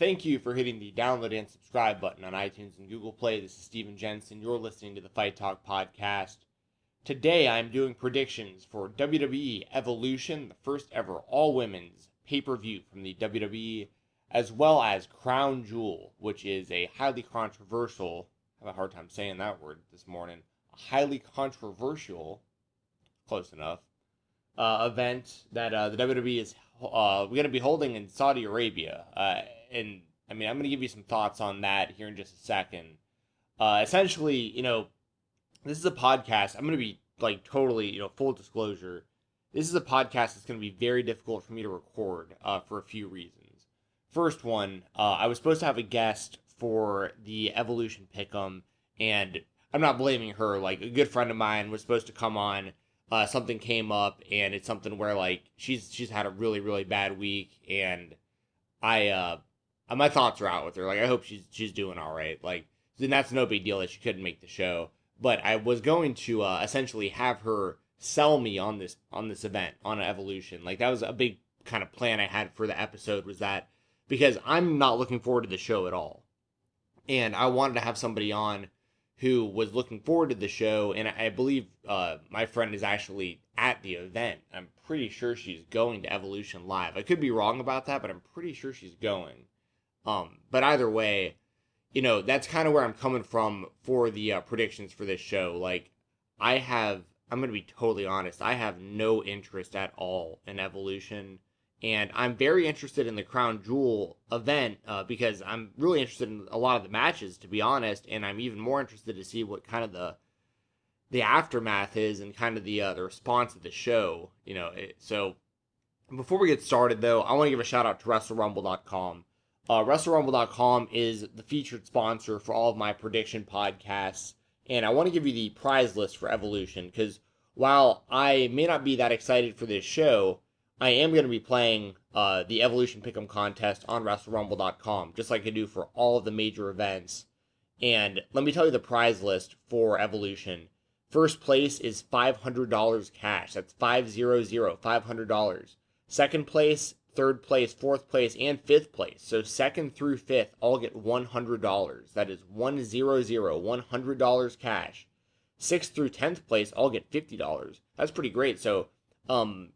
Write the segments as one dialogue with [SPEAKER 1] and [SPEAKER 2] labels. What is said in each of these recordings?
[SPEAKER 1] Thank you for hitting the download and subscribe button on iTunes and Google Play. This is Steven Jensen. You're listening to the Fight Talk podcast. Today I'm doing predictions for WWE Evolution, the first ever all women's pay per view from the WWE, as well as Crown Jewel, which is a highly controversial, I have a hard time saying that word this morning, a highly controversial, close enough, uh, event that uh, the WWE is uh, going to be holding in Saudi Arabia. Uh, and I mean, I'm going to give you some thoughts on that here in just a second. Uh, essentially, you know, this is a podcast. I'm going to be like totally, you know, full disclosure. This is a podcast that's going to be very difficult for me to record uh, for a few reasons. First one, uh, I was supposed to have a guest for the Evolution Pick'em, and I'm not blaming her. Like a good friend of mine was supposed to come on. Uh, something came up, and it's something where like she's she's had a really really bad week, and I uh my thoughts are out with her. Like I hope she's she's doing all right. Like then that's no big deal that she couldn't make the show. But I was going to uh, essentially have her sell me on this on this event on evolution. Like that was a big kind of plan I had for the episode was that because I'm not looking forward to the show at all. And I wanted to have somebody on who was looking forward to the show and I believe uh, my friend is actually at the event. I'm pretty sure she's going to Evolution Live. I could be wrong about that, but I'm pretty sure she's going. Um, but either way, you know, that's kind of where I'm coming from for the uh, predictions for this show. Like, I have, I'm going to be totally honest, I have no interest at all in Evolution. And I'm very interested in the Crown Jewel event uh, because I'm really interested in a lot of the matches, to be honest. And I'm even more interested to see what kind of the the aftermath is and kind of the uh, the response of the show. You know, it, so before we get started, though, I want to give a shout out to WrestleRumble.com. Uh, WrestleRumble.com is the featured sponsor for all of my prediction podcasts, and I want to give you the prize list for Evolution because while I may not be that excited for this show, I am going to be playing uh, the Evolution Pick'em contest on WrestleRumble.com, just like I do for all of the major events. And let me tell you the prize list for Evolution. First place is $500 cash. That's 500, $500. Second place third place, fourth place, and fifth place. So second through fifth all get $100. That is 100, $100 cash. Sixth through 10th place all get $50. That's pretty great. So um,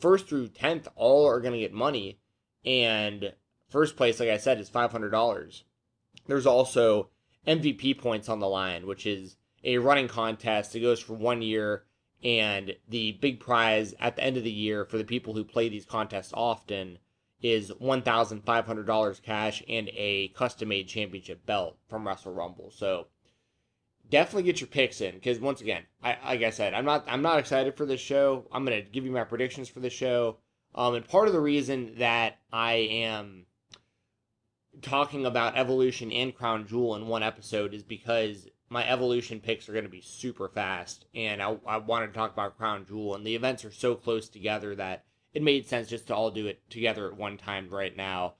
[SPEAKER 1] first through 10th all are going to get money. And first place, like I said, is $500. There's also MVP points on the line, which is a running contest. It goes for one year and the big prize at the end of the year for the people who play these contests often is $1,500 cash and a custom made championship belt from Wrestle Rumble. So definitely get your picks in because once again, I, like I said, I'm not I'm not excited for this show. I'm gonna give you my predictions for the show. Um, and part of the reason that I am talking about Evolution and Crown Jewel in one episode is because my evolution picks are going to be super fast, and I, I wanted to talk about Crown Jewel, and the events are so close together that it made sense just to all do it together at one time right now.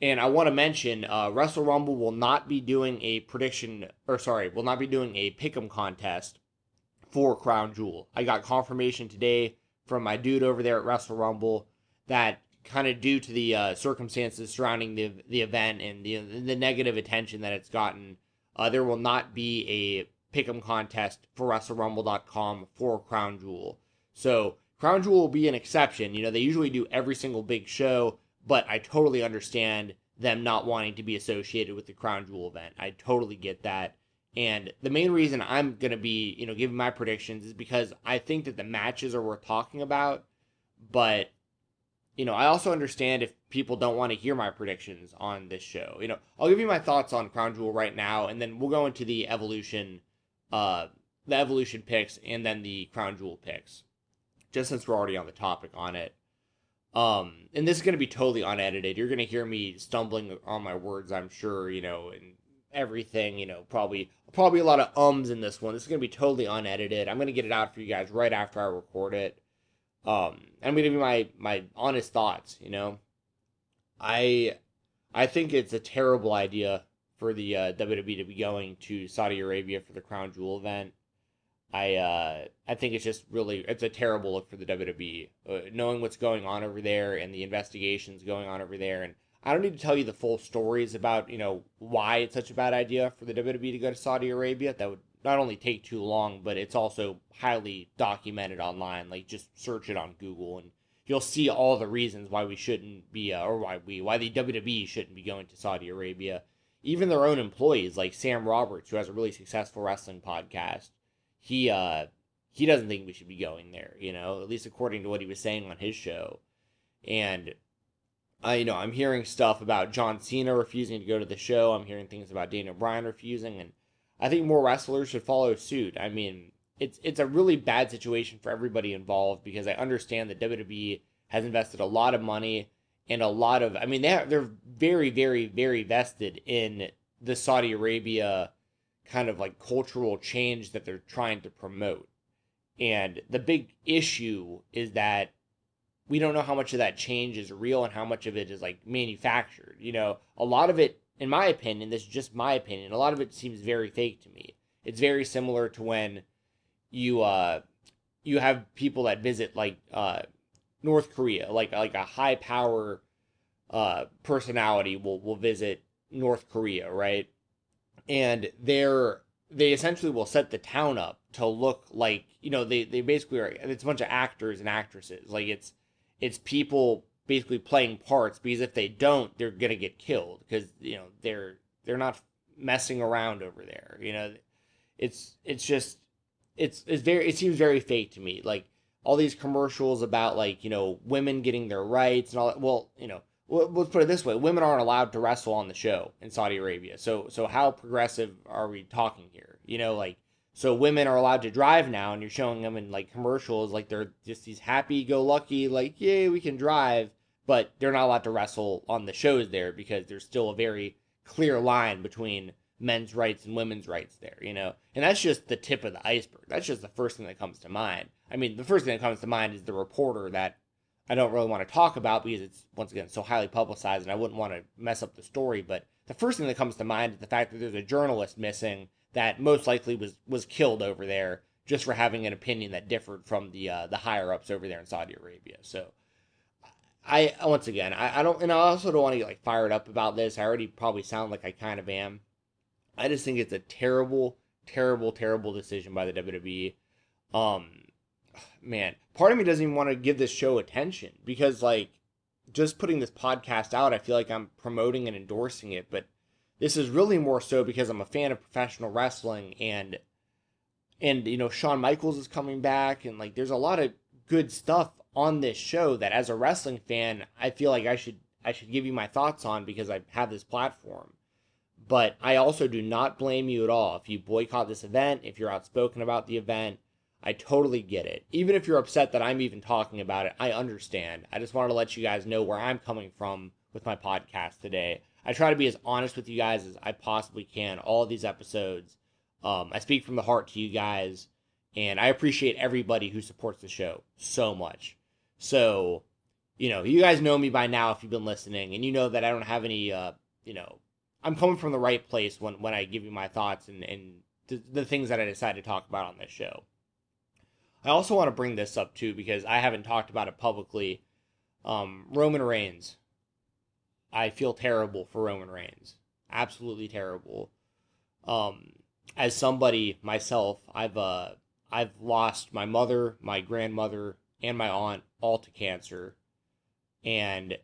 [SPEAKER 1] And I want to mention, uh, Wrestle Rumble will not be doing a prediction, or sorry, will not be doing a pick'em contest for Crown Jewel. I got confirmation today from my dude over there at Wrestle Rumble that kind of due to the uh, circumstances surrounding the the event and the the negative attention that it's gotten uh, there will not be a pick'em contest for WrestleRumble.com for Crown Jewel. So Crown Jewel will be an exception. You know, they usually do every single big show, but I totally understand them not wanting to be associated with the Crown Jewel event. I totally get that. And the main reason I'm going to be, you know, giving my predictions is because I think that the matches are worth talking about, but you know, I also understand if people don't want to hear my predictions on this show. You know, I'll give you my thoughts on Crown Jewel right now, and then we'll go into the evolution, uh, the evolution picks, and then the Crown Jewel picks. Just since we're already on the topic on it. Um, and this is going to be totally unedited. You're going to hear me stumbling on my words, I'm sure, you know, and everything, you know, probably probably a lot of ums in this one. This is going to be totally unedited. I'm going to get it out for you guys right after I record it. Um, I'm gonna give my my honest thoughts. You know, I I think it's a terrible idea for the uh, WWE to be going to Saudi Arabia for the Crown Jewel event. I uh, I think it's just really it's a terrible look for the WWE, uh, knowing what's going on over there and the investigations going on over there. And I don't need to tell you the full stories about, you know, why it's such a bad idea for the WWE to go to Saudi Arabia. That would not only take too long, but it's also highly documented online. Like just search it on Google and you'll see all the reasons why we shouldn't be, uh, or why we, why the WWE shouldn't be going to Saudi Arabia. Even their own employees, like Sam Roberts, who has a really successful wrestling podcast, he uh he doesn't think we should be going there. You know, at least according to what he was saying on his show. And I, you know, I'm hearing stuff about John Cena refusing to go to the show. I'm hearing things about Daniel Bryan refusing, and I think more wrestlers should follow suit. I mean, it's it's a really bad situation for everybody involved because I understand that WWE has invested a lot of money and a lot of I mean they they're very very very vested in the Saudi Arabia kind of like cultural change that they're trying to promote. And the big issue is that we don't know how much of that change is real and how much of it is like manufactured. You know, a lot of it, in my opinion, this is just my opinion, a lot of it seems very fake to me. It's very similar to when you uh you have people that visit like uh North Korea, like like a high power uh personality will will visit North Korea, right? And they're they essentially will set the town up to look like you know they they basically are it's a bunch of actors and actresses like it's it's people basically playing parts because if they don't they're gonna get killed because you know they're they're not messing around over there you know? It's it's just it's it's very it seems very fake to me like all these commercials about like you know women getting their rights and all that well you know let's put it this way women aren't allowed to wrestle on the show in saudi arabia so so how progressive are we talking here you know like so women are allowed to drive now and you're showing them in like commercials like they're just these happy go lucky like yay we can drive but they're not allowed to wrestle on the shows there because there's still a very clear line between men's rights and women's rights there, you know? And that's just the tip of the iceberg. That's just the first thing that comes to mind. I mean, the first thing that comes to mind is the reporter that I don't really want to talk about because it's, once again, so highly publicized and I wouldn't want to mess up the story. But the first thing that comes to mind is the fact that there's a journalist missing that most likely was, was killed over there just for having an opinion that differed from the, uh, the higher ups over there in Saudi Arabia. So, I once again, I, I don't, and I also don't want to get like fired up about this. I already probably sound like I kind of am. I just think it's a terrible, terrible, terrible decision by the WWE. Um, man, part of me doesn't even want to give this show attention because, like, just putting this podcast out, I feel like I'm promoting and endorsing it. But this is really more so because I'm a fan of professional wrestling and and you know Shawn Michaels is coming back and like there's a lot of good stuff on this show that as a wrestling fan I feel like I should I should give you my thoughts on because I have this platform. But I also do not blame you at all if you boycott this event, if you're outspoken about the event. I totally get it. Even if you're upset that I'm even talking about it, I understand. I just wanted to let you guys know where I'm coming from with my podcast today. I try to be as honest with you guys as I possibly can. All these episodes, um, I speak from the heart to you guys, and I appreciate everybody who supports the show so much. So, you know, you guys know me by now if you've been listening, and you know that I don't have any, uh, you know, I'm coming from the right place when when I give you my thoughts and and the, the things that I decide to talk about on this show. I also want to bring this up too because I haven't talked about it publicly. Um, Roman Reigns. I feel terrible for Roman Reigns. Absolutely terrible. Um, as somebody myself, I've uh, I've lost my mother, my grandmother, and my aunt all to cancer, and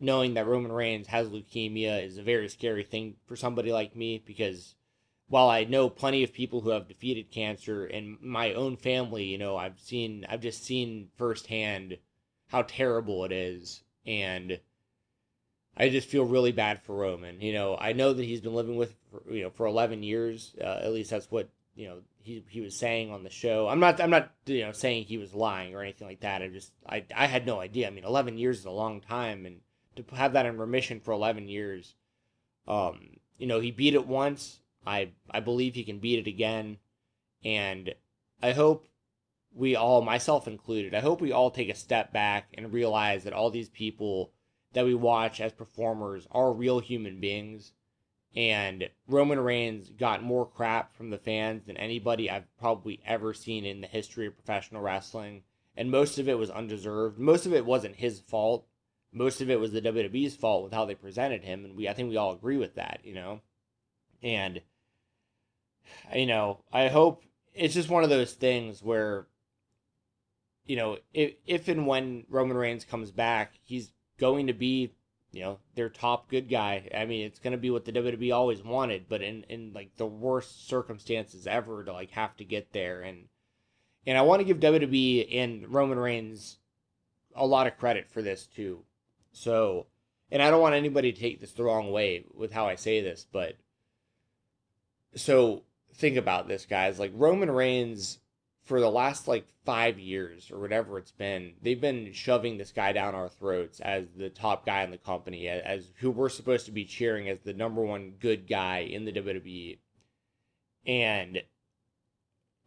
[SPEAKER 1] knowing that Roman Reigns has leukemia is a very scary thing for somebody like me because while I know plenty of people who have defeated cancer in my own family, you know, I've seen I've just seen firsthand how terrible it is and I just feel really bad for Roman. You know, I know that he's been living with you know for 11 years. Uh, at least that's what you know he he was saying on the show. I'm not I'm not you know saying he was lying or anything like that. I just I I had no idea. I mean, 11 years is a long time, and to have that in remission for 11 years. Um, you know, he beat it once. I I believe he can beat it again, and I hope we all, myself included, I hope we all take a step back and realize that all these people that we watch as performers are real human beings. And Roman Reigns got more crap from the fans than anybody I've probably ever seen in the history of professional wrestling. And most of it was undeserved. Most of it wasn't his fault most of it was the WWE's fault with how they presented him, and we I think we all agree with that, you know. And you know, I hope it's just one of those things where you know, if if and when Roman Reigns comes back, he's going to be, you know, their top good guy. I mean, it's going to be what the WWE always wanted, but in in like the worst circumstances ever to like have to get there and and I want to give WWE and Roman Reigns a lot of credit for this too. So, and I don't want anybody to take this the wrong way with how I say this, but so think about this, guys. Like Roman Reigns, for the last like five years or whatever it's been, they've been shoving this guy down our throats as the top guy in the company, as, as who we're supposed to be cheering as the number one good guy in the WWE. And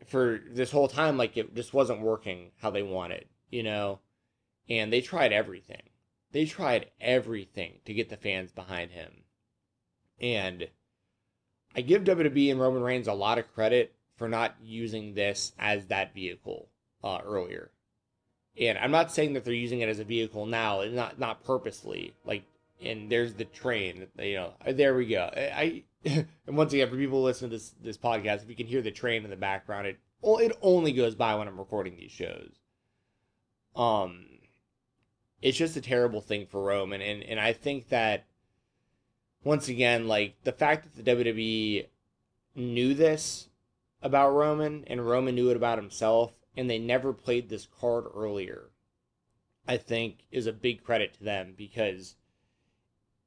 [SPEAKER 1] for this whole time, like it just wasn't working how they wanted, you know? And they tried everything. They tried everything to get the fans behind him. And I give WWE and Roman Reigns a lot of credit for not using this as that vehicle uh, earlier. And I'm not saying that they're using it as a vehicle now, not not purposely. Like, and there's the train. You know, there we go. I, I and once again, for people listening to this this podcast, if you can hear the train in the background, it it only goes by when I'm recording these shows. Um, it's just a terrible thing for Roman, and and I think that once again, like the fact that the WWE knew this about Roman and Roman knew it about himself, and they never played this card earlier, I think is a big credit to them because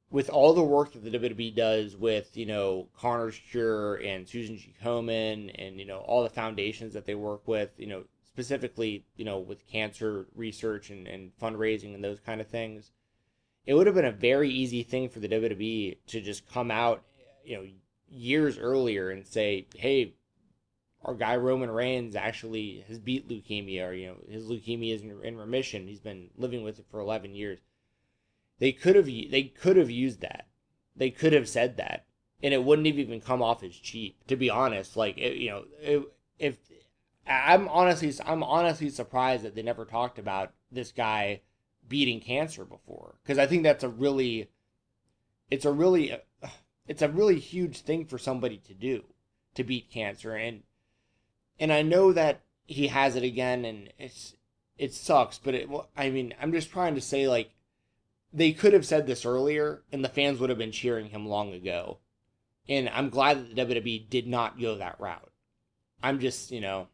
[SPEAKER 1] with all the work that the WWE does with, you know, Connor's Cure and Susan G. Komen and, you know, all the foundations that they work with, you know, specifically, you know, with cancer research and, and fundraising and those kind of things, it would have been a very easy thing for the WWE to just come out, you know, years earlier and say, "Hey, our guy Roman Reigns actually has beat leukemia, or you know, his leukemia is in, remission. He's been living with it for 11 years." They could have they could have used that. They could have said that, and it wouldn't have even come off as cheap. To be honest, like it, you know, it, if I'm honestly I'm honestly surprised that they never talked about this guy beating cancer before because I think that's a really it's a really uh, it's a really huge thing for somebody to do to beat cancer and and I know that he has it again and it's it sucks but it I mean I'm just trying to say like they could have said this earlier and the fans would have been cheering him long ago. And I'm glad that the WWE did not go that route. I'm just you know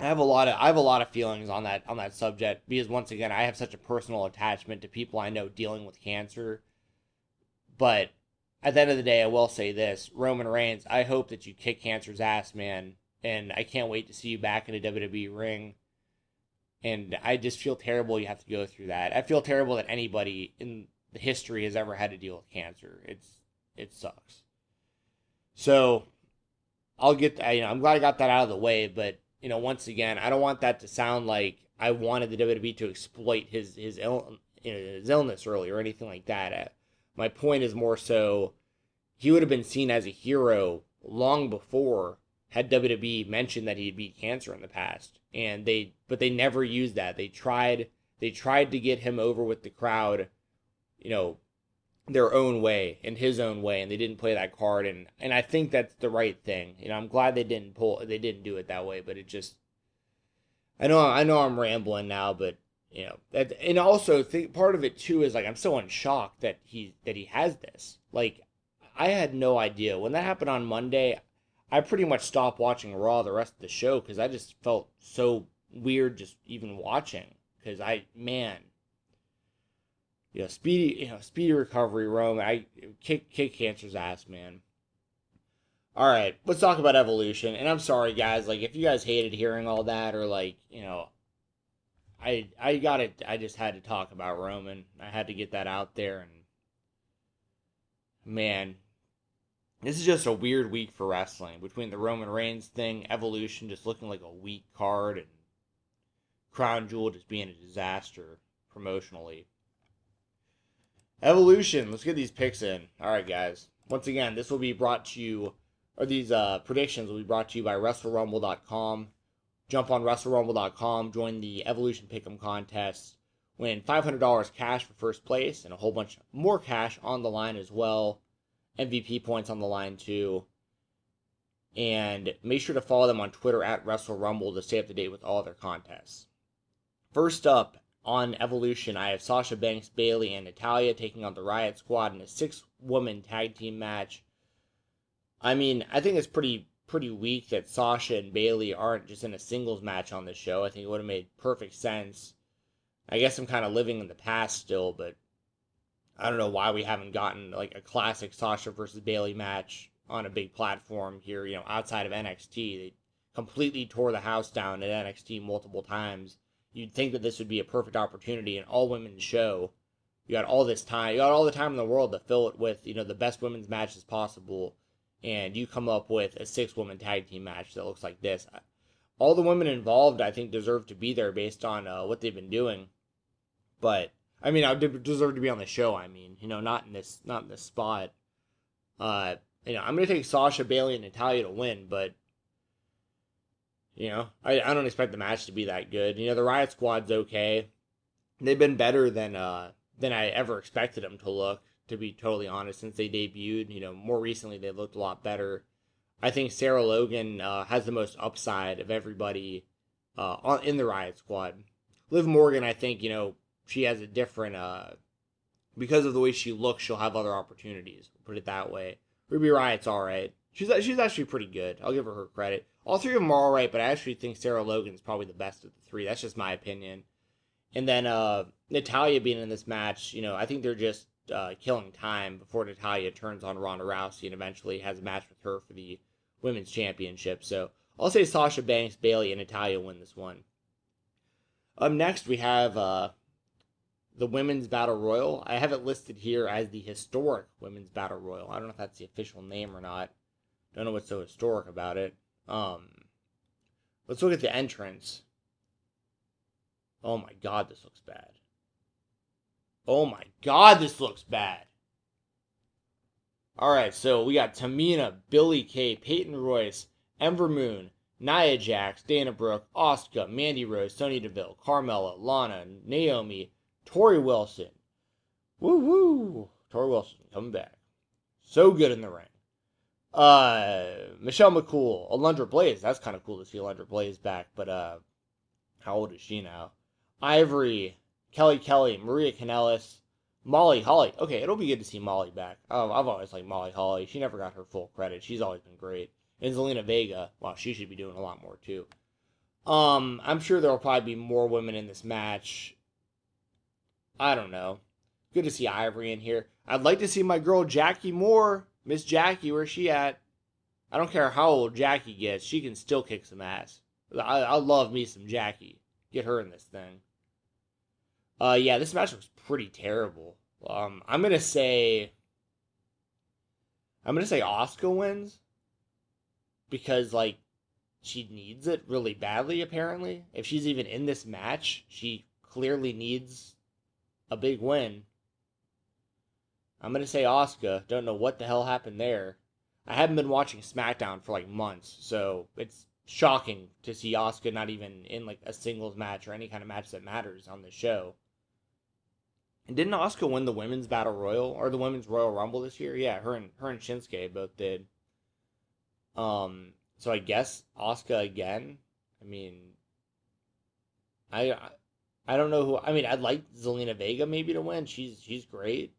[SPEAKER 1] I have a lot of I have a lot of feelings on that on that subject because once again I have such a personal attachment to people I know dealing with cancer. But at the end of the day, I will say this: Roman Reigns, I hope that you kick cancer's ass, man, and I can't wait to see you back in a WWE ring. And I just feel terrible you have to go through that. I feel terrible that anybody in the history has ever had to deal with cancer. It's it sucks. So I'll get. You know, I'm glad I got that out of the way, but you know, once again, I don't want that to sound like I wanted the WWE to exploit his his, Ill, you know, his illness early or anything like that. Uh, my point is more so he would have been seen as a hero long before had WWE mentioned that he had beat cancer in the past. And they but they never used that. They tried they tried to get him over with the crowd, you know, their own way and his own way and they didn't play that card and and I think that's the right thing. You know, I'm glad they didn't pull they didn't do it that way, but it just I know I know I'm rambling now, but you know, that, and also think part of it too is like I'm so in shock that he that he has this. Like I had no idea when that happened on Monday. I pretty much stopped watching Raw the rest of the show because I just felt so weird just even watching. Because I man, you know, speedy, you know, speedy recovery, Rome. I kick kick cancer's ass, man. All right, let's talk about evolution. And I'm sorry, guys. Like, if you guys hated hearing all that, or like, you know, I I got it. I just had to talk about Roman. I had to get that out there, and man, this is just a weird week for wrestling between the Roman Reigns thing, Evolution just looking like a weak card, and Crown Jewel just being a disaster promotionally. Evolution. Let's get these picks in. All right, guys. Once again, this will be brought to you, or these uh, predictions will be brought to you by WrestleRumble.com. Jump on WrestleRumble.com, join the Evolution Pick'em contest. win $500 cash for first place and a whole bunch more cash on the line as well. MVP points on the line too. And make sure to follow them on Twitter at Wrestle Rumble to stay up to date with all their contests. First up on Evolution, I have Sasha Banks, Bayley, and Natalya taking on the Riot Squad in a six-woman tag team match. I mean, I think it's pretty pretty weak that Sasha and Bayley aren't just in a singles match on this show. I think it would have made perfect sense. I guess I'm kind of living in the past still, but I don't know why we haven't gotten like a classic Sasha versus Bayley match on a big platform here, you know, outside of NXT. They completely tore the house down at NXT multiple times. You'd think that this would be a perfect opportunity, an all women's show. You got all this time, you got all the time in the world to fill it with, you know, the best women's matches possible, and you come up with a six woman tag team match that looks like this. All the women involved, I think, deserve to be there based on uh, what they've been doing. But I mean, I deserve to be on the show. I mean, you know, not in this, not in this spot. Uh, you know, I'm gonna take Sasha, Bayley and Natalya to win, but you know, I, I don't expect the match to be that good. You know, the Riot Squad's okay. They've been better than uh than I ever expected them to look. To be totally honest, since they debuted, you know, more recently they looked a lot better. I think Sarah Logan uh, has the most upside of everybody uh, on, in the Riot Squad. Liv Morgan, I think, you know, she has a different uh because of the way she looks, she'll have other opportunities. Put it that way. Ruby Riott's all right. She's she's actually pretty good. I'll give her her credit. All three of them are all right, but I actually think Sarah Logan's probably the best of the three. That's just my opinion. And then uh, Natalya being in this match, you know, I think they're just uh, killing time before Natalya turns on Ronda Rousey and eventually has a match with her for the women's championship. So I'll say Sasha Banks, Bayley, and Natalya win this one. Up next, we have uh, the women's battle royal. I have it listed here as the historic women's battle royal. I don't know if that's the official name or not. Don't know what's so historic about it. Um, let's look at the entrance. Oh my god, this looks bad. Oh my god, this looks bad. Alright, so we got Tamina, Billy Kay, Peyton Royce, Ember Moon, Nia Jax, Dana Brooke, Asuka, Mandy Rose, Sonya Deville, Carmella, Lana, Naomi, Torrie Wilson. Woo woo! Torrie Wilson coming back. So good in the ring. Uh, Michelle McCool, Alundra Blaze. That's kind of cool to see Alundra Blaze back, but uh, how old is she now? Ivory, Kelly Kelly, Maria Kanellis, Molly Holly. Okay, it'll be good to see Molly back. Um, I've always liked Molly Holly. She never got her full credit. She's always been great. And Zelina Vega, well, she should be doing a lot more too. Um, I'm sure there'll probably be more women in this match. I don't know. Good to see Ivory in here. I'd like to see my girl Jackie Moore. Miss Jackie, where's she at? I don't care how old Jackie gets, she can still kick some ass. I, I love me some Jackie. Get her in this thing. Uh, yeah, this match was pretty terrible. Um, I'm gonna say, I'm gonna say Asuka wins because like she needs it really badly. Apparently, if she's even in this match, she clearly needs a big win. I'm gonna say Asuka. Don't know what the hell happened there. I haven't been watching SmackDown for like months, so it's shocking to see Asuka not even in like a singles match or any kind of match that matters on the show. And didn't Asuka win the women's battle royal or the women's Royal Rumble this year? Yeah, her and her and Shinsuke both did. Um, so I guess Asuka again. I mean, I I don't know who. I mean, I'd like Zelina Vega maybe to win. She's she's great,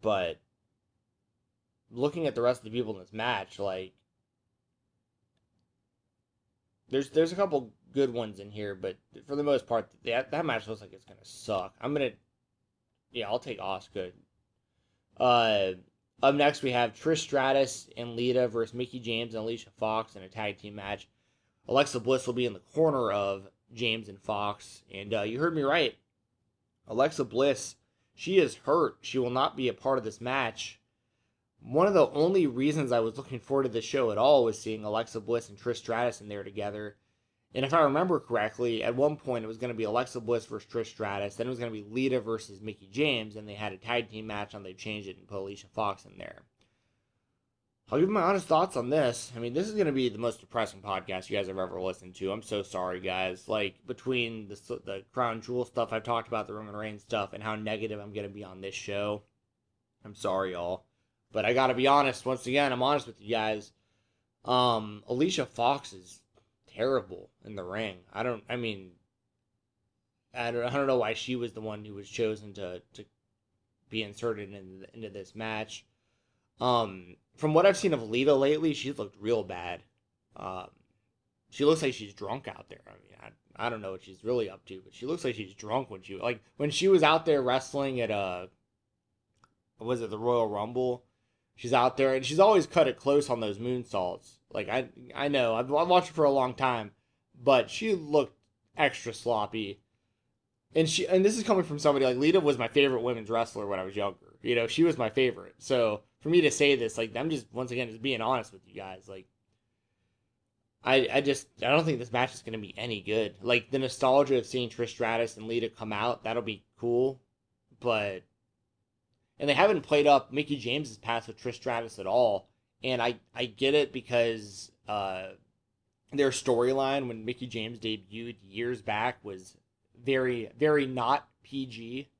[SPEAKER 1] but looking at the rest of the people in this match, like there's there's a couple good ones in here, but for the most part, that that match looks like it's gonna suck. I'm gonna, yeah, I'll take Asuka. Uh, up next we have Trish Stratus and Lita versus Mickie James and Alicia Fox in a tag team match. Alexa Bliss will be in the corner of James and Fox. And uh, you heard me right. Alexa Bliss, she is hurt. She will not be a part of this match. One of the only reasons I was looking forward to the show at all was seeing Alexa Bliss and Trish Stratus in there together. And if I remember correctly, at one point it was going to be Alexa Bliss versus Trish Stratus. Then it was going to be Lita versus Mickie James. And they had a tag team match and they changed it and put Alicia Fox in there. I'll give my honest thoughts on this. I mean, this is going to be the most depressing podcast you guys have ever listened to. I'm so sorry, guys. Like, between the, the Crown Jewel stuff I've talked about, the Roman Reigns stuff, and how negative I'm going to be on this show, I'm sorry, y'all. But I got to be honest. Once again, I'm honest with you guys. Um, Alicia Fox is terrible in the ring. I don't, I mean, I don't, I don't know why she was the one who was chosen to, to be inserted in, into this match. Um, from what I've seen of Lita lately, she's looked real bad. Um, she looks like she's drunk out there. I mean, I, I don't know what she's really up to, but she looks like she's drunk when she like when she was out there wrestling at uh, was it the Royal Rumble? She's out there and she's always cut it close on those moonsaults. Like I I know I've, I've watched her for a long time, but she looked extra sloppy. And she and this is coming from somebody like Lita was my favorite women's wrestler when I was younger. You know, she was my favorite. So for me to say this, like I'm just once again just being honest with you guys. Like I I just I don't think this match is gonna be any good. Like the nostalgia of seeing Trish Stratus and Lita come out, that'll be cool. But and they haven't played up Mickie James's past with Trish Stratus at all. And I I get it because uh their storyline when Mickie James debuted years back was very very not PG.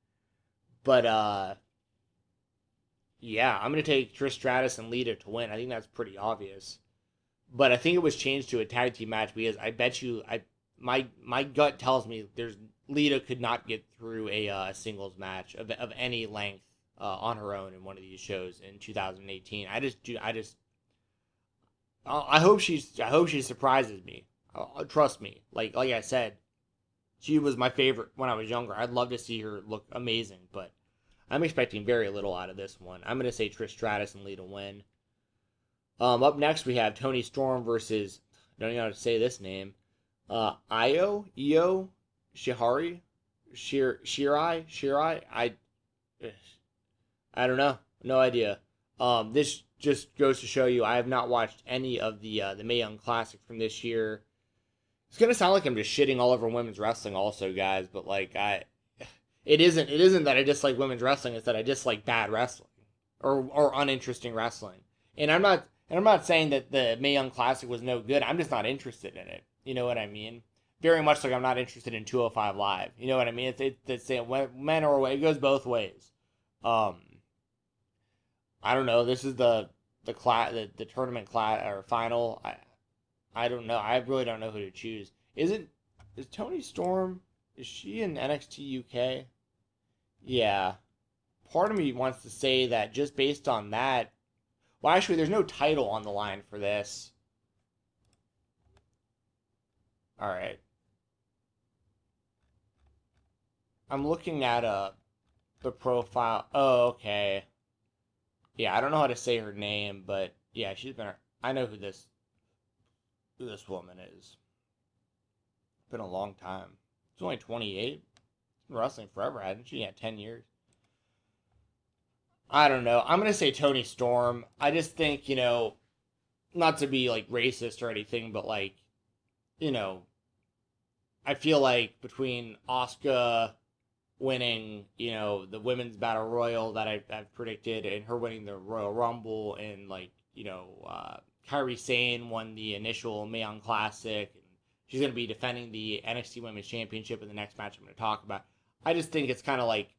[SPEAKER 1] But uh yeah, I'm gonna take Trish Stratus and Lita to win. I think that's pretty obvious. But I think it was changed to a tag team match because I bet you, I my my gut tells me there's Lita could not get through a uh, singles match of of any length uh, on her own in one of these shows in 2018. I just do. I just. I hope she's. I hope she surprises me. Uh, trust me. Like like I said, she was my favorite when I was younger. I'd love to see her look amazing, but I'm expecting very little out of this one. I'm going to say Trish Stratus and Lita win. Um, up next, we have Toni Storm versus, I don't know how to say this name, uh, Io, Io, Shihari, Shir, Shirai, Shirai, I, I don't know, no idea. Um, this just goes to show you I have not watched any of the uh, the Mae Young Classic from this year. It's gonna sound like I'm just shitting all over women's wrestling, also, guys. But like I, it isn't it isn't that I dislike women's wrestling, it's that I dislike bad wrestling or or uninteresting wrestling. And I'm not and I'm not saying that the Mae Young Classic was no good. I'm just not interested in it. You know what I mean? Very much like I'm not interested in 205 Live. You know what I mean? It's it's, it's it, men or it goes both ways. Um, I don't know. This is the the class the, the tournament class or final. I I don't know. I really don't know who to choose. Is it is Toni Storm is she in NXT UK? Yeah. Part of me wants to say that just based on that. Well, actually, there's no title on the line for this. All right. I'm looking at uh the profile. Oh, okay. Yeah, I don't know how to say her name, but yeah, she's been. I know who this who this woman is. It's been a long time. She's only 28. Wrestling forever, hadn't she? Yeah, 10 years. I don't know. I'm to say Toni Storm. I just think, you know, not to be like racist or anything, but like, you know, I feel like between Asuka winning, you know, the women's battle royal that I, have predicted and her winning the Royal Rumble and like, you know, uh, Kairi Sane won the initial Mae Young Classic She's going to be defending the NXT Women's Championship in the next match I'm going to talk about. I just think it's kind of like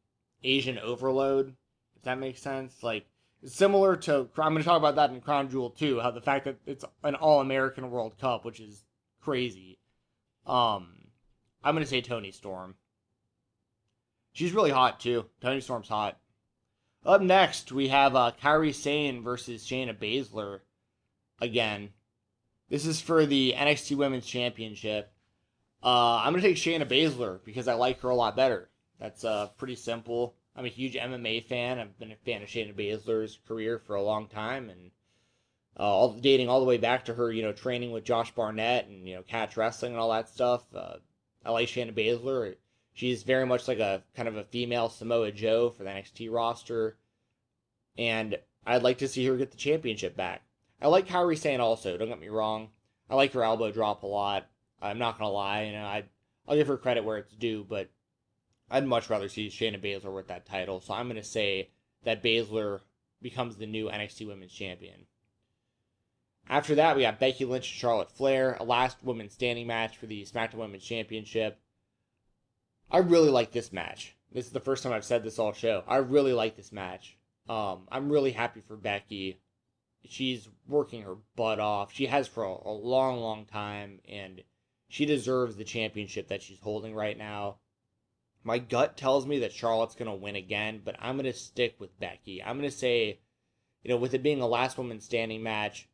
[SPEAKER 1] Asian overload, if that makes sense. Like, similar to, I'm going to talk about that in Crown Jewel too, how the fact that it's an All American World Cup, which is crazy. Um, I'm going to say Toni Storm. She's really hot too. Toni Storm's hot. Up next, we have uh, Kairi Sane versus Shayna Baszler again. This is for the NXT Women's Championship. Uh, I'm going to take Shayna Baszler because I like her a lot better. That's uh, pretty simple. I'm a huge MMA fan. I've been a fan of Shayna Baszler's career for a long time, and uh, all dating all the way back to her, you know, training with Josh Barnett and you know, catch wrestling and all that stuff. Uh, I like Shayna Baszler. She's very much like a kind of a female Samoa Joe for the NXT roster, and I'd like to see her get the championship back. I like Kairi Sane also. Don't get me wrong. I like her elbow drop a lot. I'm not gonna lie. You know, I I'll give her credit where it's due, but I'd much rather see Shayna Baszler with that title. So I'm gonna say that Baszler becomes the new NXT Women's Champion. After that, we got Becky Lynch and Charlotte Flair, a last women's standing match for the SmackDown Women's Championship. I really like this match. This is the first time I've said this all show. I really like this match. Um, I'm really happy for Becky. She's working her butt off. She has for a, a long, long time, and she deserves the championship that she's holding right now. My gut tells me that Charlotte's going to win again, but I'm going to stick with Becky. I'm going to say, you know, with it being a last woman standing match,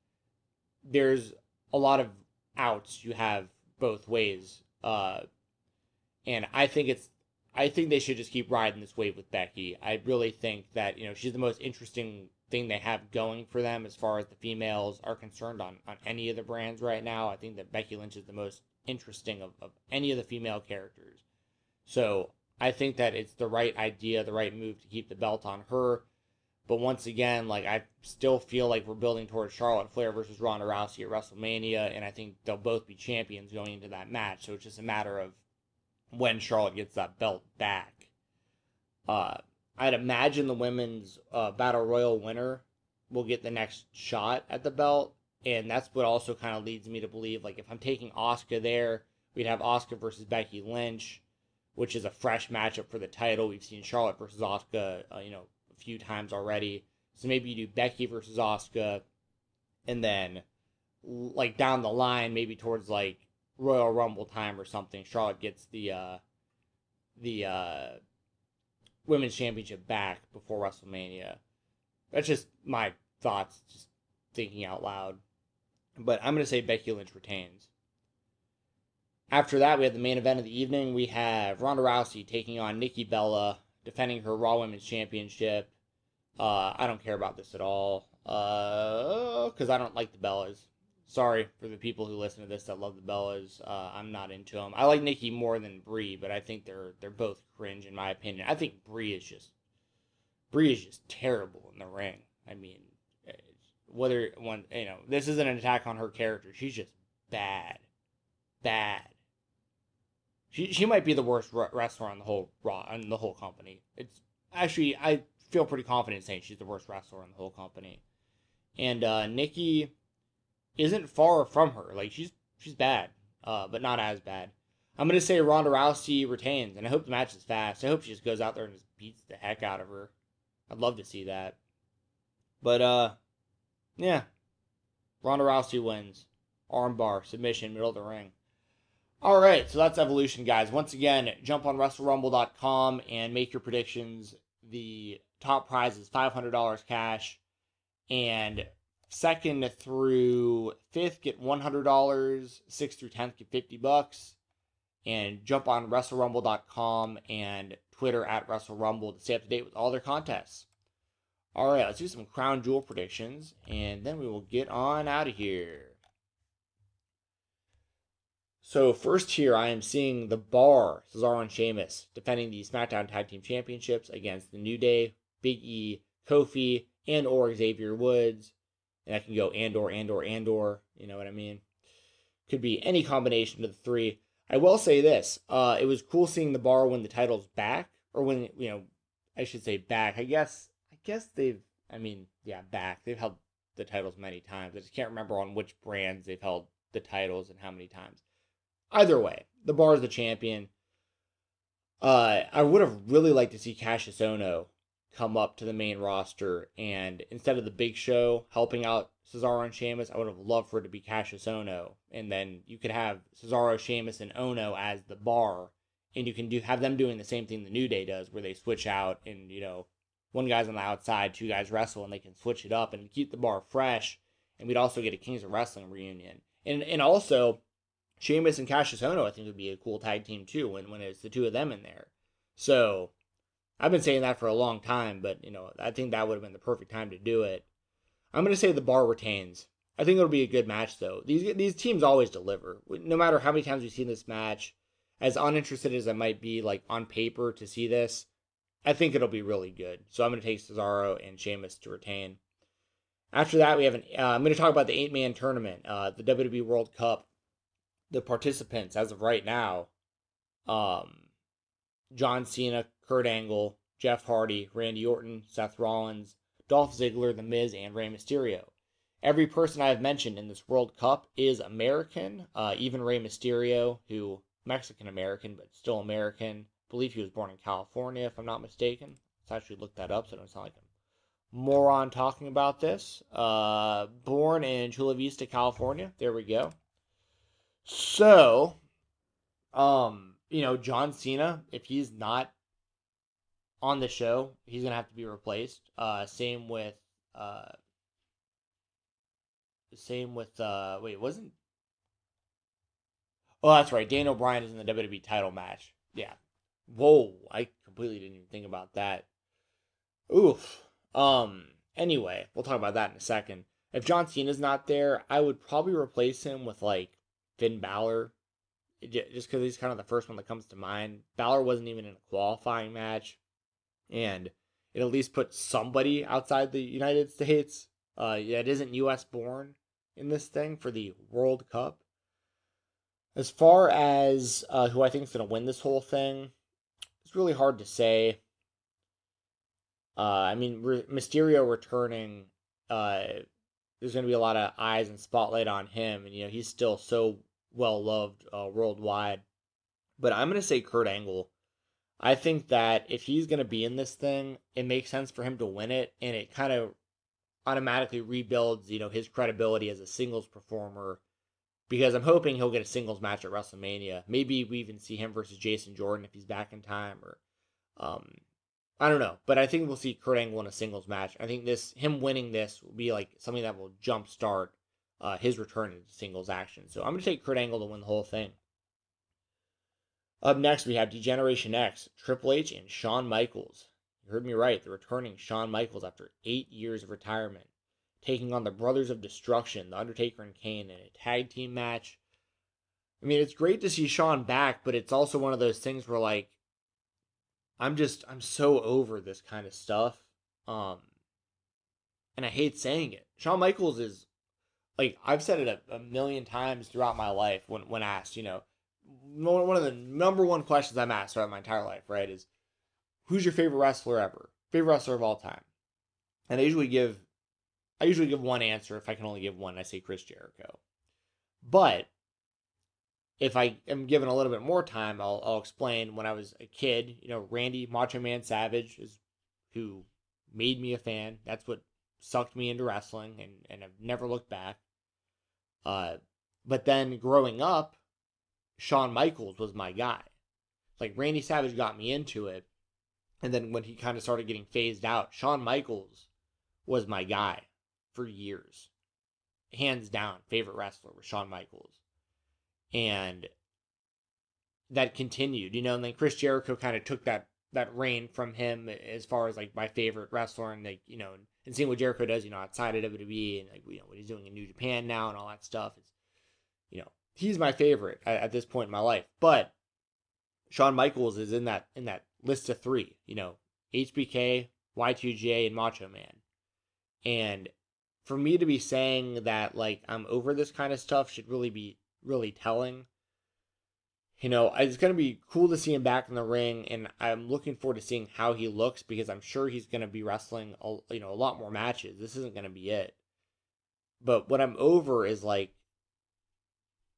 [SPEAKER 1] there's a lot of outs you have both ways. Uh, and I think it's I think they should just keep riding this wave with Becky. I really think that, you know, she's the most interesting thing they have going for them as far as the females are concerned on, on any of the brands right now. I think that Becky Lynch is the most interesting of, of any of the female characters. So I think that it's the right idea, the right move to keep the belt on her. But once again, like I still feel like we're building towards Charlotte Flair versus Ronda Rousey at WrestleMania, and I think they'll both be champions going into that match. So it's just a matter of when Charlotte gets that belt back. Uh, I'd imagine the women's uh, battle royal winner will get the next shot at the belt, and that's what also kind of leads me to believe like if I'm taking Asuka there, we'd have Asuka versus Becky Lynch, which is a fresh matchup for the title. We've seen Charlotte versus Asuka, uh, you know, a few times already. So maybe you do Becky versus Asuka, and then like down the line, maybe towards like Royal Rumble time or something, Charlotte gets the uh, the uh, women's championship back before WrestleMania. That's just my thoughts, just thinking out loud. But I'm to say Becky Lynch retains. After that, we have the main event of the evening. We have Ronda Rousey taking on Nikki Bella, defending her Raw Women's Championship. Uh, I don't care about this at all because uh, I don't like the Bellas. Sorry for the people who listen to this that love the Bellas. Uh, I'm not into them. I like Nikki more than Brie, but I think they're they're both cringe in my opinion. I think Brie is just Brie is just terrible in the ring. I mean, whether one you know this isn't an attack on her character. She's just bad, bad. She she might be the worst wrestler on the whole raw on the whole company. It's actually I feel pretty confident saying she's the worst wrestler in the whole company. And uh, Nikki isn't far from her. Like she's she's bad, uh, but not as bad. I'm gonna say Ronda Rousey retains, and I hope the match is fast. I hope she just goes out there and just beats the heck out of her. I'd love to see that. But uh, yeah, Ronda Rousey wins. Armbar submission, middle of the ring. All right, so that's evolution, guys. Once again, jump on WrestleRumble.com and make your predictions. The top prize is $500 cash, and Second through fifth get $100. Sixth through 10th get 50 bucks. And jump on WrestleRumble.com and Twitter at WrestleRumble to stay up to date with all their contests. All right, let's do some crown jewel predictions, and then we will get on out of here. So first here, I am seeing the Bar, Cesaro and Sheamus, defending the SmackDown Tag Team Championships against the New Day, Big E, Kofi, and or Xavier Woods and I can go and or and or and or. You know what I mean? Could be any combination of the three. I will say this: uh, it was cool seeing the bar win the titles back, or when you know, I should say back. I guess I guess they've. I mean, yeah, back. They've held the titles many times. I just can't remember on which brands they've held the titles and how many times. Either way, the bar is the champion. Uh, I would have really liked to see Kassius Ohno come up to the main roster. And instead of the big show helping out Cesaro and Sheamus, I would have loved for it to be Kassius Ohno, And then you could have Cesaro, Sheamus, and Ohno as the bar. And you can do have them doing the same thing the New Day does, where they switch out and, you know, one guy's on the outside, two guys wrestle, and they can switch it up and keep the bar fresh. And we'd also get a Kings of Wrestling reunion. And and also, Sheamus and Kassius Ohno, I think, would be a cool tag team too when, when it's the two of them in there. So I've been saying that for a long time, but you know, I think that would have been the perfect time to do it. I'm going to say the bar retains. I think it'll be a good match though. These these teams always deliver. No matter how many times we've seen this match, as uninterested as I might be like on paper to see this, I think it'll be really good. So I'm going to take Cesaro and Sheamus to retain. After that, we have an. Uh, I'm going to talk about the eight man tournament, uh, the WWE World Cup. The participants as of right now, um, John Cena, Kurt Angle, Jeff Hardy, Randy Orton, Seth Rollins, Dolph Ziggler, The Miz, and Rey Mysterio. every person I've mentioned in this World Cup is American. Uh, even Rey Mysterio, who Mexican American but still American. I believe he was born in California, if I'm not mistaken. Let's actually look that up so I don't sound like a moron talking about this. Uh, born in Chula Vista, California. There we go. So, um, you know, John Cena, if he's not on the show, he's gonna have to be replaced. Uh, same with uh, same with uh, wait, wasn't? Oh, that's right. Daniel Bryan is in the WWE title match. Yeah. Whoa, I completely didn't even think about that. Oof. Um. Anyway, we'll talk about that in a second. If John Cena's not there, I would probably replace him with like Finn Balor, just because he's kind of the first one that comes to mind. Balor wasn't even in a qualifying match, and it at least puts somebody outside the United States uh, that isn't U.S. born in this thing for the World Cup. As far as uh, who I think is going to win this whole thing, it's really hard to say. Uh, I mean, Re- Mysterio returning, uh, there's going to be a lot of eyes and spotlight on him, and you know he's still so well loved uh, worldwide. But I'm going to say Kurt Angle. I think that if he's going to be in this thing, it makes sense for him to win it, and it kind of automatically rebuilds, you know, his credibility as a singles performer. Because I'm hoping he'll get a singles match at WrestleMania. Maybe we even see him versus Jason Jordan if he's back in time, or um, I don't know. But I think we'll see Kurt Angle in a singles match. I think this him winning this will be like something that will jumpstart uh, his return into singles action. So I'm going to take Kurt Angle to win the whole thing. Up next, we have D-Generation X, Triple H, and Shawn Michaels. You heard me right, the returning Shawn Michaels after eight years of retirement, taking on the Brothers of Destruction, The Undertaker and Kane, in a tag team match. I mean, it's great to see Shawn back, but it's also one of those things where, like, I'm just, I'm so over this kind of stuff. Um, and I hate saying it. Shawn Michaels is like I've said it a, a, million times throughout my life when when asked, you know, one of the number one questions I'm asked throughout my entire life, right, is who's your favorite wrestler ever? Favorite wrestler of all time? And I usually give I usually give one answer if I can only give one, I say Chris Jericho. But if I am given a little bit more time, I'll, I'll explain when I was a kid, you know, Randy Macho Man Savage is who made me a fan. That's what sucked me into wrestling and, and I've never looked back. Uh, but then growing up, Shawn Michaels was my guy. Like Randy Savage got me into it. And then when he kind of started getting phased out, Shawn Michaels was my guy for years. Hands down, favorite wrestler was Shawn Michaels. And that continued, you know, and then Chris Jericho kind of took that that reign from him as far as like my favorite wrestler and like, you know, and seeing what Jericho does, you know, outside of WWE and like you know what he's doing in New Japan now and all that stuff. It's you know he's my favorite at, at this point in my life. But Shawn Michaels is in that in that list of three. You know, HBK, Y2J, and Macho Man. And for me to be saying that like I'm over this kind of stuff should really be really telling you know, it's going to be cool to see him back in the ring, and I'm looking forward to seeing how he looks because I'm sure he's going to be wrestling, a, you know, a lot more matches. This isn't going to be it. But what I'm over is like,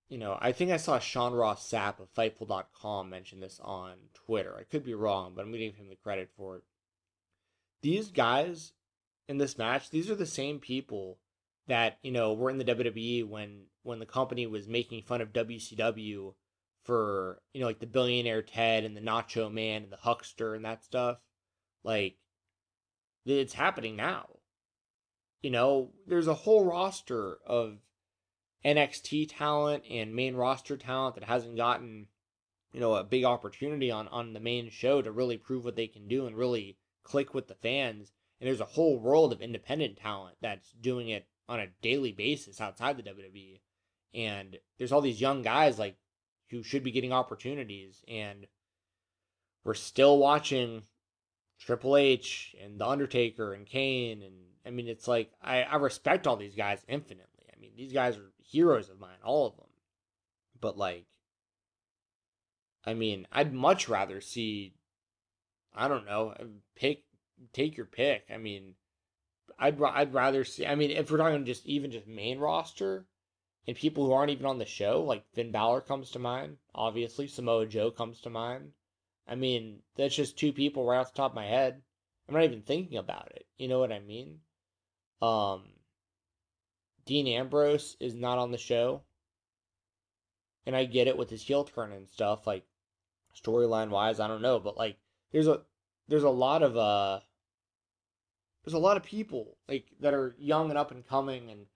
[SPEAKER 1] you know, I think I saw Sean Ross Sapp of Fightful.com mention this on Twitter. I could be wrong, but I'm give him the credit for it. These guys in this match, these are the same people that you know were in the WWE when when the company was making fun of WCW for you know like the billionaire Ted and the Nacho Man and the Huckster and that stuff. Like it's happening now. You know, there's a whole roster of NXT talent and main roster talent that hasn't gotten you know a big opportunity on on the main show to really prove what they can do and really click with the fans. And there's a whole world of independent talent that's doing it on a daily basis outside the WWE. And there's all these young guys like who should be getting opportunities. And we're still watching Triple H and The Undertaker and Kane. And I mean, it's like, I, I respect all these guys infinitely. I mean, these guys are heroes of mine, all of them. But like, I mean, I'd much rather see, I don't know, pick, take your pick. I mean, I'd I'd rather see. I mean, if we're talking just even just main roster, and people who aren't even on the show, like Finn Balor comes to mind. Obviously, Samoa Joe comes to mind. I mean, that's just two people right off the top of my head. I'm not even thinking about it. You know what I mean? Um, Dean Ambrose is not on the show. And I get it with his heel turn and stuff, like storyline wise, I don't know, but like there's a there's a lot of uh there's a lot of people like that are young and up and coming and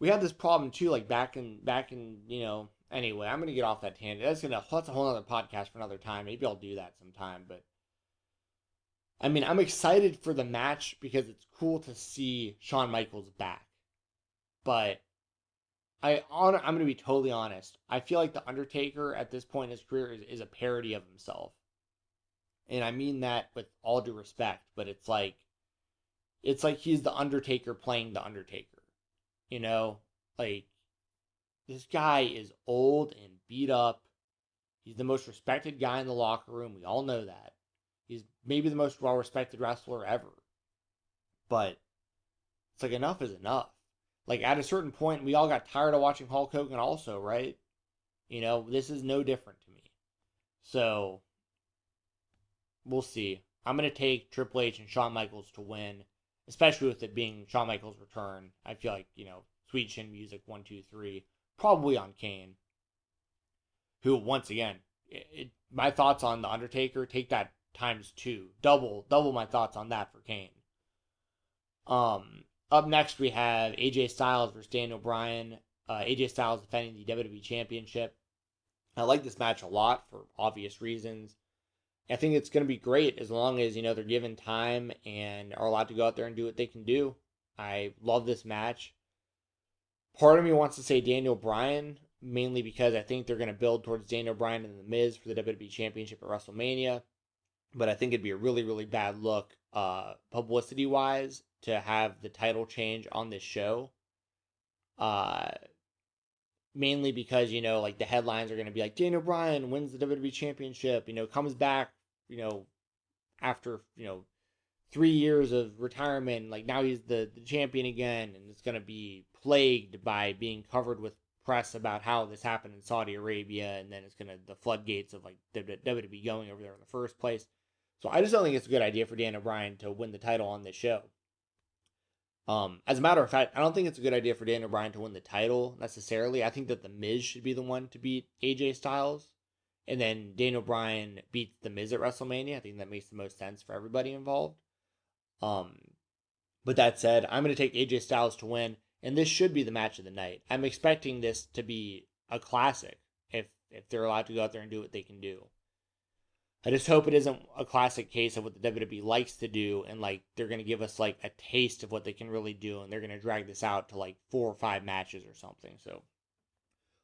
[SPEAKER 1] we had this problem too, like back in back in, you know, anyway, I'm gonna get off that tangent. That's gonna that's a whole other podcast for another time. Maybe I'll do that sometime, but I mean, I'm excited for the match because it's cool to see Shawn Michaels back. But I on I'm gonna be totally honest. I feel like the Undertaker at this point in his career is, is a parody of himself. And I mean that with all due respect, but it's like it's like he's the Undertaker playing the Undertaker. You know? Like this guy is old and beat up. He's the most respected guy in the locker room. We all know that. He's maybe the most well respected wrestler ever. But it's like enough is enough. Like at a certain point, we all got tired of watching Hulk Hogan, also, right? You know, this is no different to me. So we'll see. I'm gonna take Triple H and Shawn Michaels to win, especially with it being Shawn Michaels' return. I feel like you know, Sweet Chin Music one two three, probably on Kane. Who once again, it, it, my thoughts on the Undertaker take that times two, double double my thoughts on that for Kane. Um, up next, we have AJ Styles versus Daniel Bryan. Uh, AJ Styles defending the WWE Championship. I like this match a lot for obvious reasons. I think it's going to be great as long as you know they're given time and are allowed to go out there and do what they can do. I love this match. Part of me wants to say Daniel Bryan, mainly because I think they're going to build towards Daniel Bryan and The Miz for the WWE Championship at WrestleMania. But I think it'd be a really, really bad look, uh, publicity wise, to have the title change on this show. Uh, mainly because you know, like the headlines are going to be like Daniel Bryan wins the WWE Championship, you know, comes back, you know, after you know three years of retirement, like now he's the, the champion again, and it's going to be plagued by being covered with press about how this happened in Saudi Arabia, and then it's going to the floodgates of like WWE going over there in the first place. So I just don't think it's a good idea for Daniel Bryan to win the title on this show. Um, as a matter of fact, I don't think it's a good idea for Daniel Bryan to win the title necessarily. I think that the Miz should be the one to beat AJ Styles, and then Daniel Bryan beats the Miz at WrestleMania. I think that makes the most sense for everybody involved. Um, but that said, I'm going to take AJ Styles to win, and this should be the match of the night. I'm expecting this to be a classic if if they're allowed to go out there and do what they can do. I just hope it isn't a classic case of what the WWE likes to do, and like they're gonna give us like a taste of what they can really do, and they're gonna drag this out to like four or five matches or something. So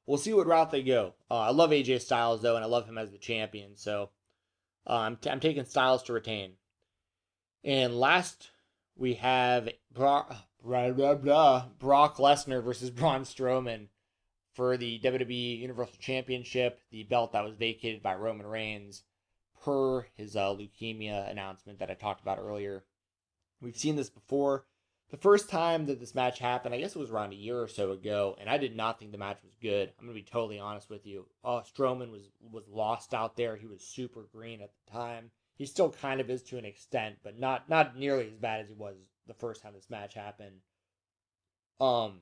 [SPEAKER 1] we'll see what route they go. Uh, I love AJ Styles though, and I love him as the champion. So uh, I'm t- I'm taking Styles to retain. And last we have Brock, blah, blah, blah, Brock Lesnar versus Braun Strowman for the WWE Universal Championship, the belt that was vacated by Roman Reigns per his uh, leukemia announcement that I talked about earlier. We've seen this before. The first time that this match happened, I guess it was around a year or so ago, and I did not think the match was good. I'm gonna be totally honest with you. Oh, Strowman was was lost out there. He was super green at the time. He still kind of is to an extent, but not not nearly as bad as he was the first time this match happened. Um,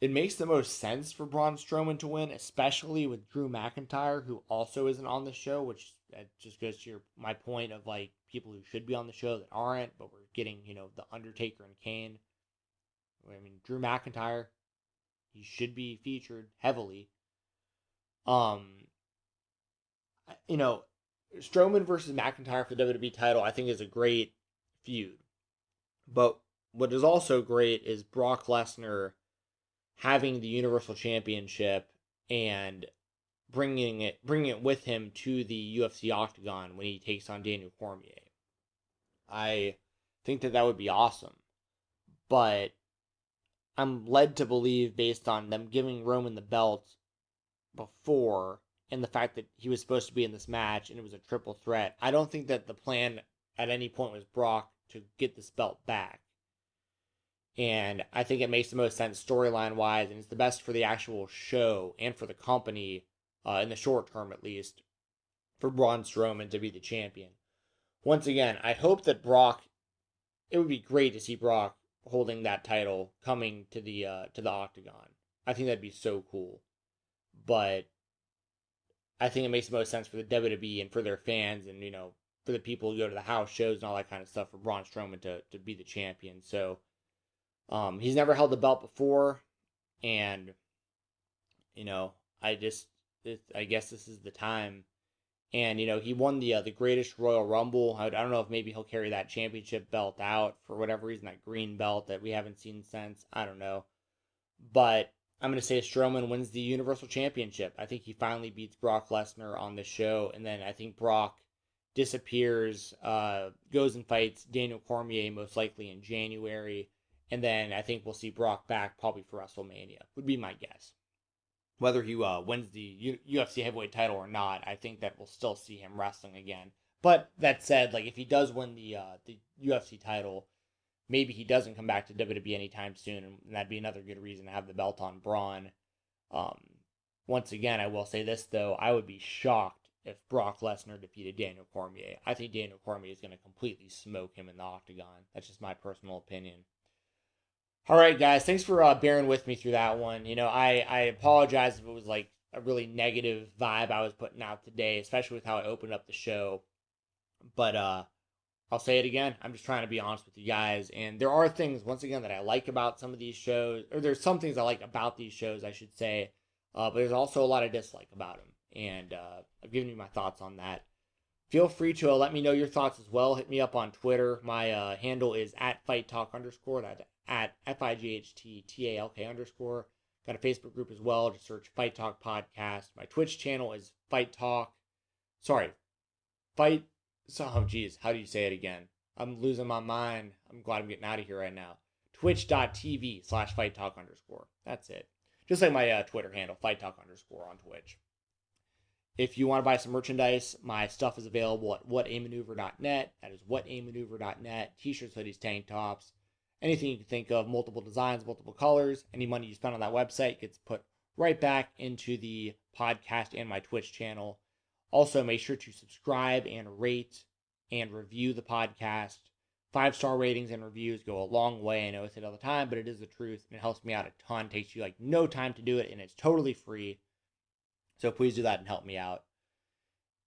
[SPEAKER 1] it makes the most sense for Braun Strowman to win, especially with Drew McIntyre, who also isn't on the show, which just goes to your my point of like people who should be on the show that aren't, but we're getting you know the Undertaker and Kane. I mean Drew McIntyre, he should be featured heavily. Um, you know, Strowman versus McIntyre for the WWE title, I think is a great feud. But what is also great is Brock Lesnar having the Universal Championship and bringing it bringing it with him to the UFC octagon when he takes on Daniel Cormier. I think that that would be awesome. But I'm led to believe based on them giving Roman the belt before and the fact that he was supposed to be in this match and it was a triple threat. I don't think that the plan at any point was Brock to get this belt back. And I think it makes the most sense storyline wise, and it's the best for the actual show and for the company, uh, in the short term at least, for Braun Strowman to be the champion. Once again, I hope that Brock. It would be great to see Brock holding that title coming to the uh, to the octagon. I think that'd be so cool. But I think it makes the most sense for the WWE and for their fans and you know for the people who go to the house shows and all that kind of stuff for Braun Strowman to to be the champion. So um, he's never held the belt before, and you know I just it, I guess this is the time. And you know he won the uh, the greatest Royal Rumble. I, I don't know if maybe he'll carry that championship belt out for whatever reason, that green belt that we haven't seen since. I don't know, but I'm going to say Strowman wins the Universal Championship. I think he finally beats Brock Lesnar on the show, and then I think Brock disappears, uh, goes and fights Daniel Cormier most likely in January, and then I think we'll see Brock back probably for WrestleMania. Would be my guess. Whether he uh, wins the U- UFC heavyweight title or not, I think that we'll still see him wrestling again. But that said, like if he does win the uh, the UFC title, maybe he doesn't come back to WWE anytime soon, and that'd be another good reason to have the belt on Braun. Um, once again, I will say this though, I would be shocked if Brock Lesnar defeated Daniel Cormier. I think Daniel Cormier is going to completely smoke him in the octagon. That's just my personal opinion. All right, guys, thanks for uh, bearing with me through that one. You know, I I apologize if it was like a really negative vibe I was putting out today, especially with how I opened up the show. But uh I'll say it again. I'm just trying to be honest with you guys. And there are things, once again, that I like about some of these shows, or there's some things I like about these shows, I should say. Uh, but there's also a lot of dislike about them. And uh, I've given you my thoughts on that. Feel free to uh, let me know your thoughts as well. Hit me up on Twitter. My uh, handle is at Fight Talk underscore. At F I G H T T A L K underscore. Got a Facebook group as well. Just search Fight Talk Podcast. My Twitch channel is Fight Talk. Sorry, Fight so, oh, geez, how do you say it again? I'm losing my mind. I'm glad I'm getting out of here right now. Twitch.tv slash fight talk underscore. That's it. Just like my uh, Twitter handle, fight talk underscore on Twitch. If you want to buy some merchandise, my stuff is available at whatamaneuver.net. That is whatamaneuver.net. T shirts, hoodies, tank tops, anything you can think of, multiple designs, multiple colors. Any money you spend on that website gets put right back into the podcast and my Twitch channel. Also, make sure to subscribe and rate and review the podcast. Five star ratings and reviews go a long way. I know I say it all the time, but it is the truth and it helps me out a ton. It takes you like no time to do it and it's totally free. So please do that and help me out.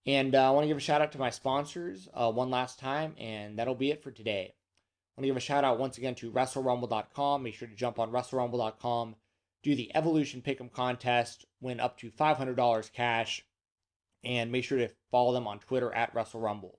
[SPEAKER 1] And uh, I want to give a shout out to my sponsors uh, one last time, and that'll be it for today. I want to give a shout out once again to WrestleRumble.com. Make sure to jump on WrestleRumble.com, do the Evolution Pick'em contest, win up to $500 cash and make sure to follow them on Twitter at WrestleRumble.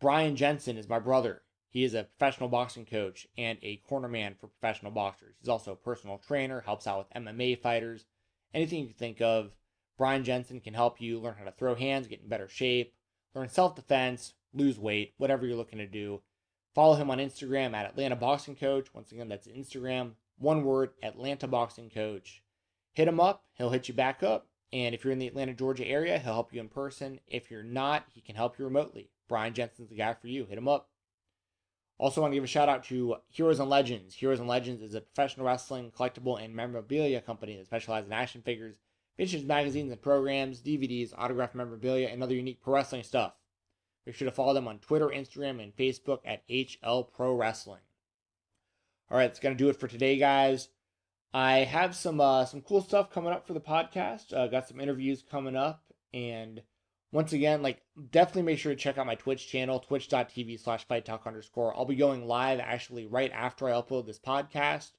[SPEAKER 1] Brian Jensen is my brother. He is a professional boxing coach and a cornerman for professional boxers. He's also a personal trainer, helps out with MMA fighters, anything you can think of. Brian Jensen can help you learn how to throw hands, get in better shape, learn self defense, lose weight, whatever you're looking to do. Follow him on Instagram at Atlanta Boxing Coach. Once again, that's Instagram, one word, Atlanta Boxing Coach. Hit him up, he'll hit you back up. And if you're in the Atlanta, Georgia area, he'll help you in person. If you're not, he can help you remotely. Brian Jensen's the guy for you. Hit him up. Also, want to give a shout out to Heroes and Legends. Heroes and Legends is a professional wrestling, collectible, and memorabilia company that specializes in action figures, vintage magazines and programs, DVDs, autographed memorabilia, and other unique pro wrestling stuff. Make sure to follow them on Twitter, Instagram, and Facebook at HL Pro Wrestling. All right, that's to do it for today, guys. I have some uh, some cool stuff coming up for the podcast. Uh, got some interviews coming up, and once again, like definitely make sure to check out my Twitch channel, twitch.tv slash fight talk underscore. I'll be going live actually right after I upload this podcast.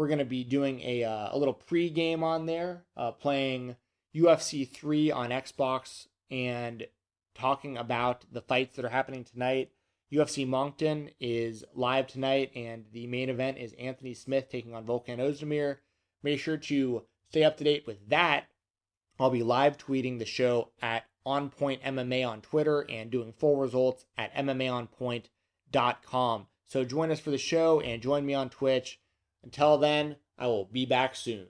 [SPEAKER 1] We're gonna be doing a uh, a little pre-game on there, uh, playing UFC three on Xbox and talking about the fights that are happening tonight. UFC Moncton is live tonight, and the main event is Anthony Smith taking on Volkan Ozdemir. Make sure to stay up to date with that. I'll be live tweeting the show at On Point MMA on Twitter and doing full results at MMAOnPoint.com. So join us for the show and join me on Twitch. Until then, I will be back soon.